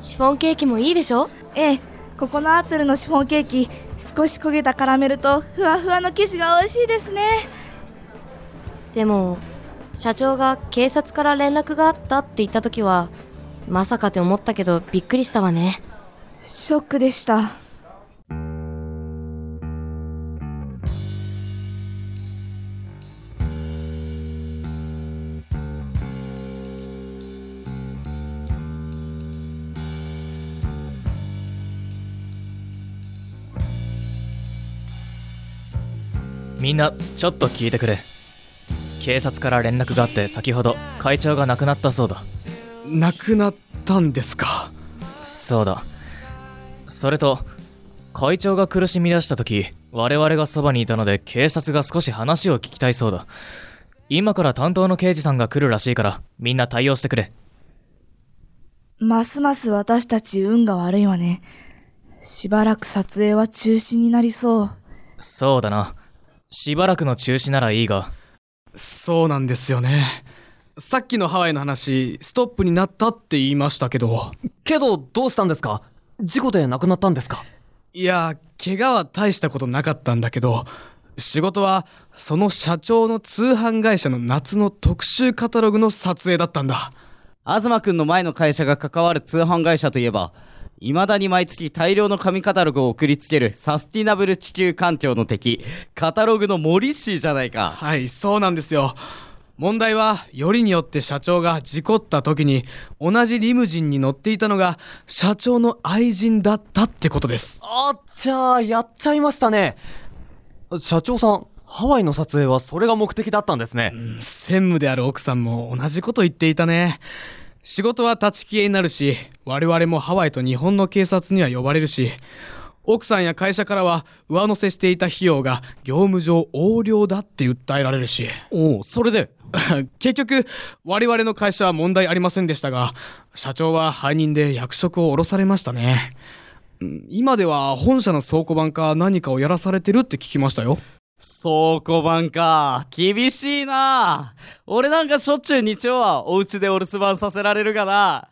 シフォンケーキもいいでしょ？ええここのアップルのシフォンケーキ少し焦げたカラメルとふわふわの生地が美味しいですね。でも社長が警察から連絡があったって言った時はまさかって思ったけどびっくりしたわね。ショックでしたみんなちょっと聞いてくれ。警察から連絡があって先ほど会長が亡くなったそうだ。亡くなったんですか？そうだ。それと会長が苦しみ出した時我々がそばにいたので警察が少し話を聞きたいそうだ。今から担当の刑事さんが来るらしいからみんな対応してくれ。ますます私たち運が悪いわね。しばらく撮影は中止になりそう。そうだなしばらくの中止ならいいが。そうなんですよね。さっきのハワイの話ストップになったって言いましたけど。けどどうしたんですか？事故で亡くなったんですか？いや怪我は大したことなかったんだけど仕事はその社長の通販会社の夏の特集カタログの撮影だったんだ。東くんの前の会社が関わる通販会社といえば未だに毎月大量の紙カタログを送りつけるサスティナブル地球環境の敵、カタログのモリッシーじゃないか。はいそうなんですよ問題はよりによって社長が事故った時に同じリムジンに乗っていたのが社長の愛人だったってことですあっちゃー、やっちゃいましたね。社長さん、ハワイの撮影はそれが目的だったんですね。専務である奥さんも同じこと言っていたね仕事は立ち消えになるし我々もハワイと日本の警察には呼ばれるし奥さんや会社からは上乗せしていた費用が業務上横領だって訴えられるし。おお、それで？結局我々の会社は問題ありませんでしたが社長は背任で役職を降ろされましたね。うん今では本社の倉庫版か何かをやらされてるって聞きましたよ倉庫版か。厳しいな俺なんかしょっちゅう日曜はお家でお留守番させられるがな。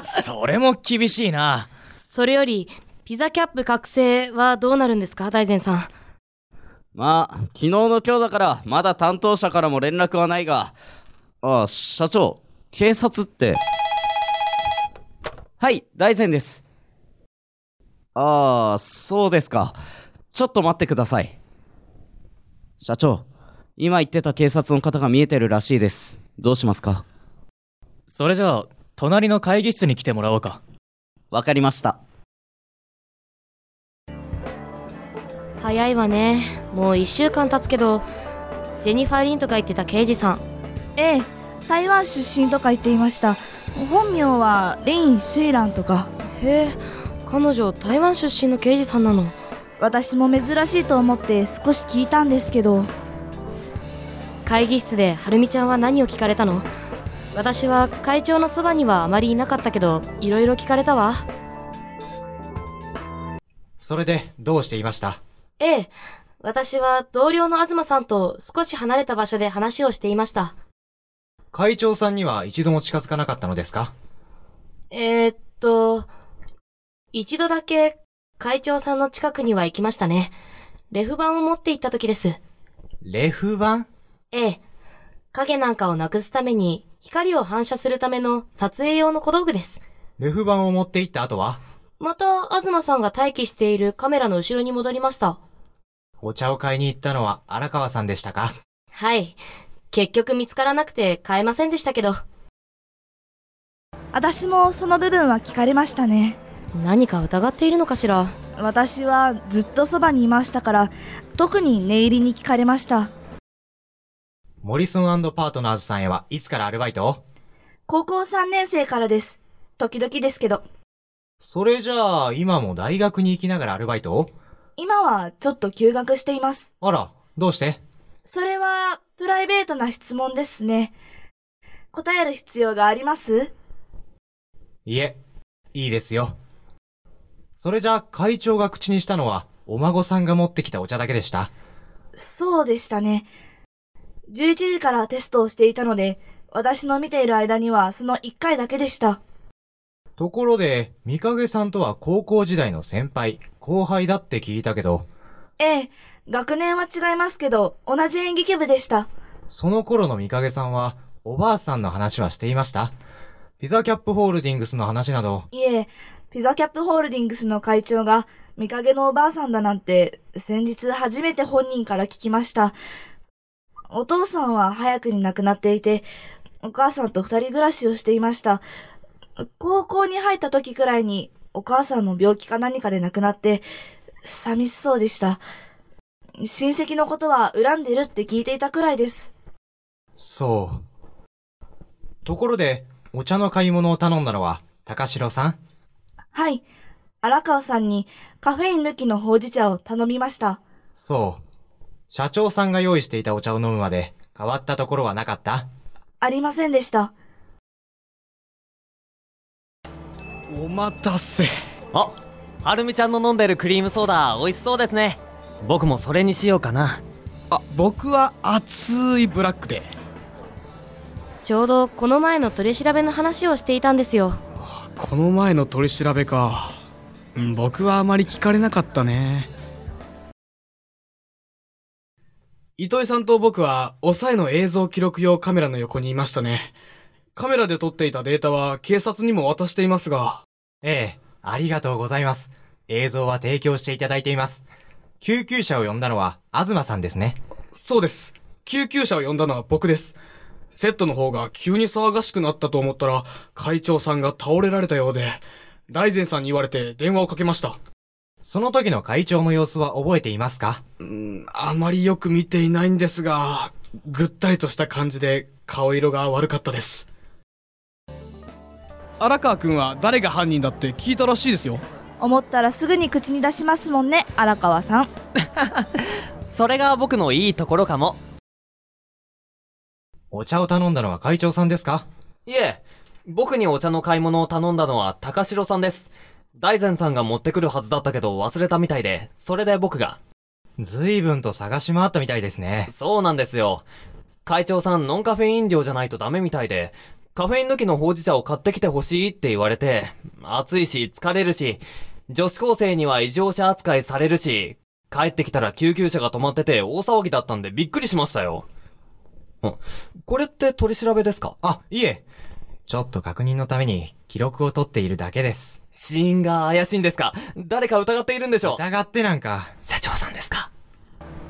それも厳しいなそれよりピザキャップ覚醒はどうなるんですか大善さんまあ、昨日の今日だから、まだ担当者からも連絡はないが、ああ、社長、警察って。はい、大善です。ああ、そうですか。ちょっと待ってください。社長、今言ってた警察の方が見えてるらしいです。どうしますか？それじゃあ隣の会議室に来てもらおうか。わかりました。早いわね。もう1週間経つけどジェニファー・リンとか言ってた刑事さん。ええ台湾出身とか言っていました。本名はレイン・シュイランとか。へえ彼女台湾出身の刑事さんなの私も珍しいと思って少し聞いたんですけど。会議室ではるみちゃんは何を聞かれたの？私は会長のそばにはあまりいなかったけどいろいろ聞かれたわ。それで、どうしていました？ええ私は同僚の東さんと少し離れた場所で話をしていました。会長さんには一度も近づかなかったのですか？えー、っと一度だけ会長さんの近くには行きましたね。レフ板を持って行った時です。レフ板？ええ。影なんかをなくすために光を反射するための撮影用の小道具です。レフ板を持って行った後は？また東さんが待機しているカメラの後ろに戻りました。お茶を買いに行ったのは荒川さんでしたか？はい。結局見つからなくて買えませんでしたけど。私もその部分は聞かれましたね何か疑っているのかしら？私はずっとそばにいましたから特に念入りに聞かれました。モリソンパートナーズさんへはいつからアルバイトを？高校3年生からです。時々ですけど。それじゃあ、今も大学に行きながらアルバイトを？今はちょっと休学しています。あら、どうして？それはプライベートな質問ですね。答える必要があります？いえ、いいですよ。それじゃあ、会長が口にしたのは、お孫さんが持ってきたお茶だけでした。そうでしたね。11時からテストをしていたので私の見ている間にはその1回だけでした。ところで、三影さんとは高校時代の先輩、後輩だって聞いたけど、ええ、学年は違いますけど、同じ演劇部でした。その頃の三影さんは、おばあさんの話はしていました？ピザキャップホールディングスの話など、いえ、ピザキャップホールディングスの会長が、見かけのおばあさんだなんて、先日初めて本人から聞きました。お父さんは早くに亡くなっていて、お母さんと二人暮らしをしていました。高校に入った時くらいに、お母さんの病気か何かで亡くなって、寂しそうでした。親戚のことは恨んでるって聞いていたくらいです。そう。ところで、お茶の買い物を頼んだのは、高城さん？はい。荒川さんにカフェイン抜きのほうじ茶を頼みました。そう。社長さんが用意していたお茶を飲むまで、変わったところはなかった？ありませんでした。お待たせあはるみちゃんの飲んでるクリームソーダ美味しそうですね僕もそれにしようかなあ僕は熱いブラックでちょうどこの前の取り調べの話をしていたんですよ。この前の取り調べかうん僕はあまり聞かれなかったね糸井さんと僕は抑えの映像記録用カメラの横にいましたねカメラで撮っていたデータは警察にも渡していますがええ、ありがとうございます。映像は提供していただいています。救急車を呼んだのは、東さんですね。そうです救急車を呼んだのは僕ですセットの方が急に騒がしくなったと思ったら会長さんが倒れられたようでライゼンさんに言われて電話をかけましたその時の会長の様子は覚えていますか？うんあまりよく見ていないんですが、ぐったりとした感じで顔色が悪かったです。荒川くんは誰が犯人だって聞いたらしいですよ。思ったらすぐに口に出しますもんね、荒川さん。それが僕のいいところかもお茶を頼んだのは会長さんですか？いえ僕にお茶の買い物を頼んだのは高城さんです。大善さんが持ってくるはずだったけど忘れたみたいでそれで僕が。随分と探し回ったみたいですね。そうなんですよ。会長さんノンカフェイン飲料じゃないとダメみたいでカフェイン抜きのほうじ茶を買ってきてほしいって言われて暑いし疲れるし女子高生には異常者扱いされるし帰ってきたら救急車が止まってて大騒ぎだったんでびっくりしましたよ。あ これって取り調べですか？あ、いえ。ちょっと確認のために記録を取っているだけです。死因が怪しいんですか？誰か疑っているんでしょう？疑ってなんか。社長さんですか？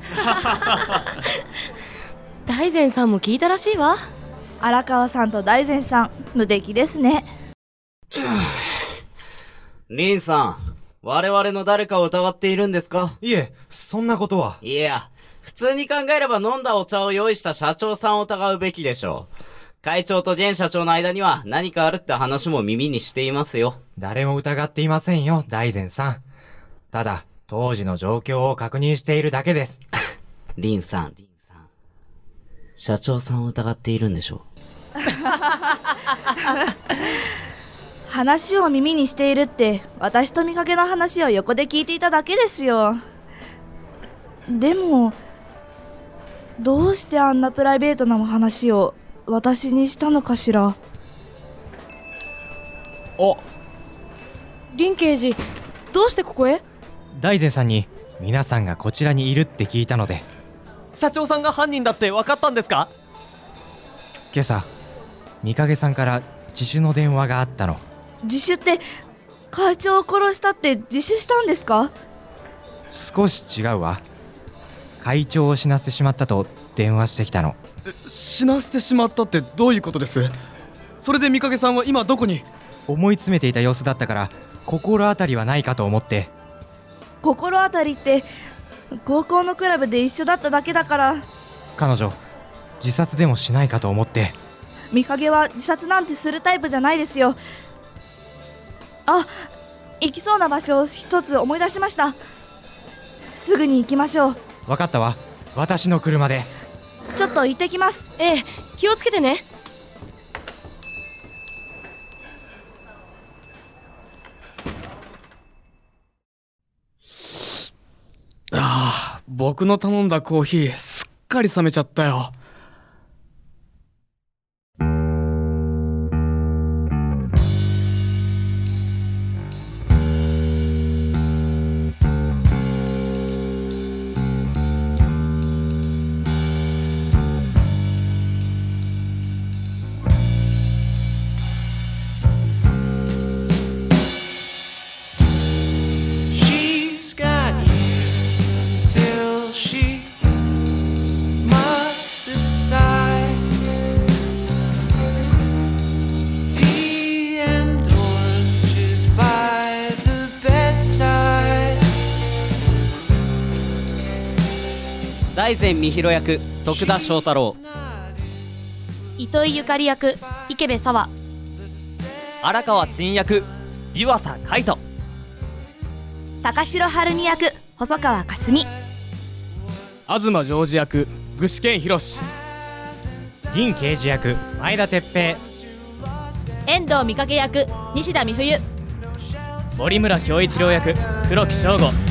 大善さんも聞いたらしいわ。荒川さんと大善さん、無敵ですね。リンさん、我々の誰かを疑っているんですか？いえ、そんなことは。いや、普通に考えれば飲んだお茶を用意した社長さんを疑うべきでしょう。会長と現社長の間には何かあるって話も耳にしていますよ。誰も疑っていませんよ、大善さん。ただ、当時の状況を確認しているだけです。リンさん、リンさん。社長さんを疑っているんでしょ 話を耳にしているって、私と見かけの話を横で聞いていただけですよ。でも、どうしてあんなプライベートなお話を私にしたのかしら。あ、林刑事、どうしてここへ？大善さんに、皆さんがこちらにいるって聞いたので、社長さんが犯人だって分かったんですか？今朝、三影さんから自首の電話があったの。自首って、会長を殺したって自首したんですか？少し違うわ。会長を死なせてしまったと電話してきたの。死なせてしまったってどういうことです？それで三影さんは今どこに？思い詰めていた様子だったから、心当たりはないかと思って、心当たりって、高校のクラブで一緒だっただけだから、彼女、自殺でもしないかと思って、見影は自殺なんてするタイプじゃないですよあ行きそうな場所を一つ思い出しましたすぐに行きましょうわかったわ。私の車で。ちょっと行ってきますええ、気をつけてね。ああ、僕の頼んだコーヒーすっかり冷めちゃったよ。財前美弘役徳田翔太郎。糸井ゆかり役池部沙和。荒川新役湯浅海斗。高城春美役細川かすみ。東ジョージ役具志堅博銀刑事役前田哲平。遠藤美影役西田美冬。森村恭一郎役黒木翔吾